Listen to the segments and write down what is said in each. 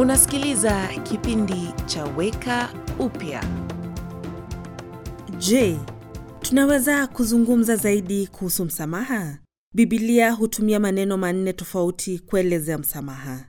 Unasikiliza kipindi cha Weka Upya. Je, tunaweza kuzungumza zaidi kuhusu msamaha? Biblia hutumia maneno manne tofauti kuelezea msamaha.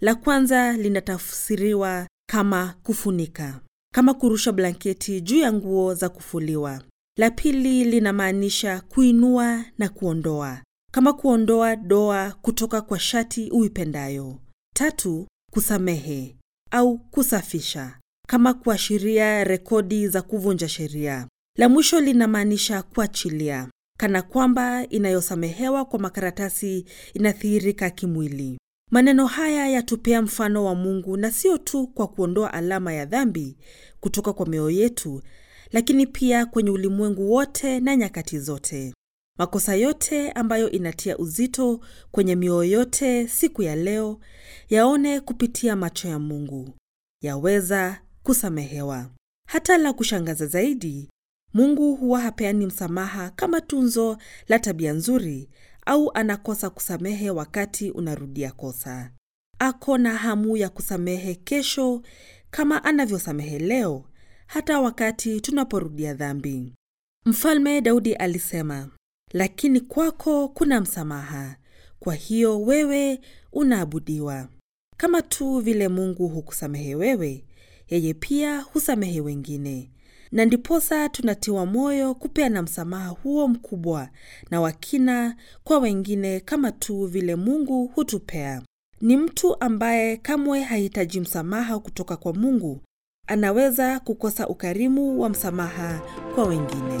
La kwanza linatafsiriwa kama kufunika, kama kurusha blanketi juu ya nguo za kufuliwa. La pili linamaanisha kuinua na kuondoa, kama kuondoa doa kutoka kwa shati uipendayo. Tatu, kusamehe au kusafisha, kama kuashiria rekodi za kuvunja sheria. La mwisho linamaanisha kuachilia, kana kwamba inayosamehewa kwa makaratasi inathihirika kimwili. Maneno haya yatupea mfano wa Mungu na sio tu kwa kuondoa alama ya dhambi kutoka kwa mioyo yetu, lakini pia kwenye ulimwengu wote na nyakati zote. Makosa yote ambayo inatia uzito kwenye mioyo yote siku ya leo yaone kupitia macho ya Mungu, yaweza kusamehewa. Hata la kushangaza zaidi, Mungu huwa hapeani msamaha kama tunzo la tabia nzuri au anakosa kusamehe wakati unarudia kosa. Ako na hamu ya kusamehe kesho kama anavyosamehe leo, hata wakati tunaporudia dhambi. Mfalme Daudi alisema, lakini kwako kuna msamaha, kwa hiyo wewe unaabudiwa. Kama tu vile Mungu hukusamehe wewe, yeye pia husamehe wengine na ndiposa tunatiwa moyo kupeana msamaha huo mkubwa na wakina kwa wengine kama tu vile Mungu hutupea. Ni mtu ambaye kamwe hahitaji msamaha kutoka kwa Mungu anaweza kukosa ukarimu wa msamaha kwa wengine.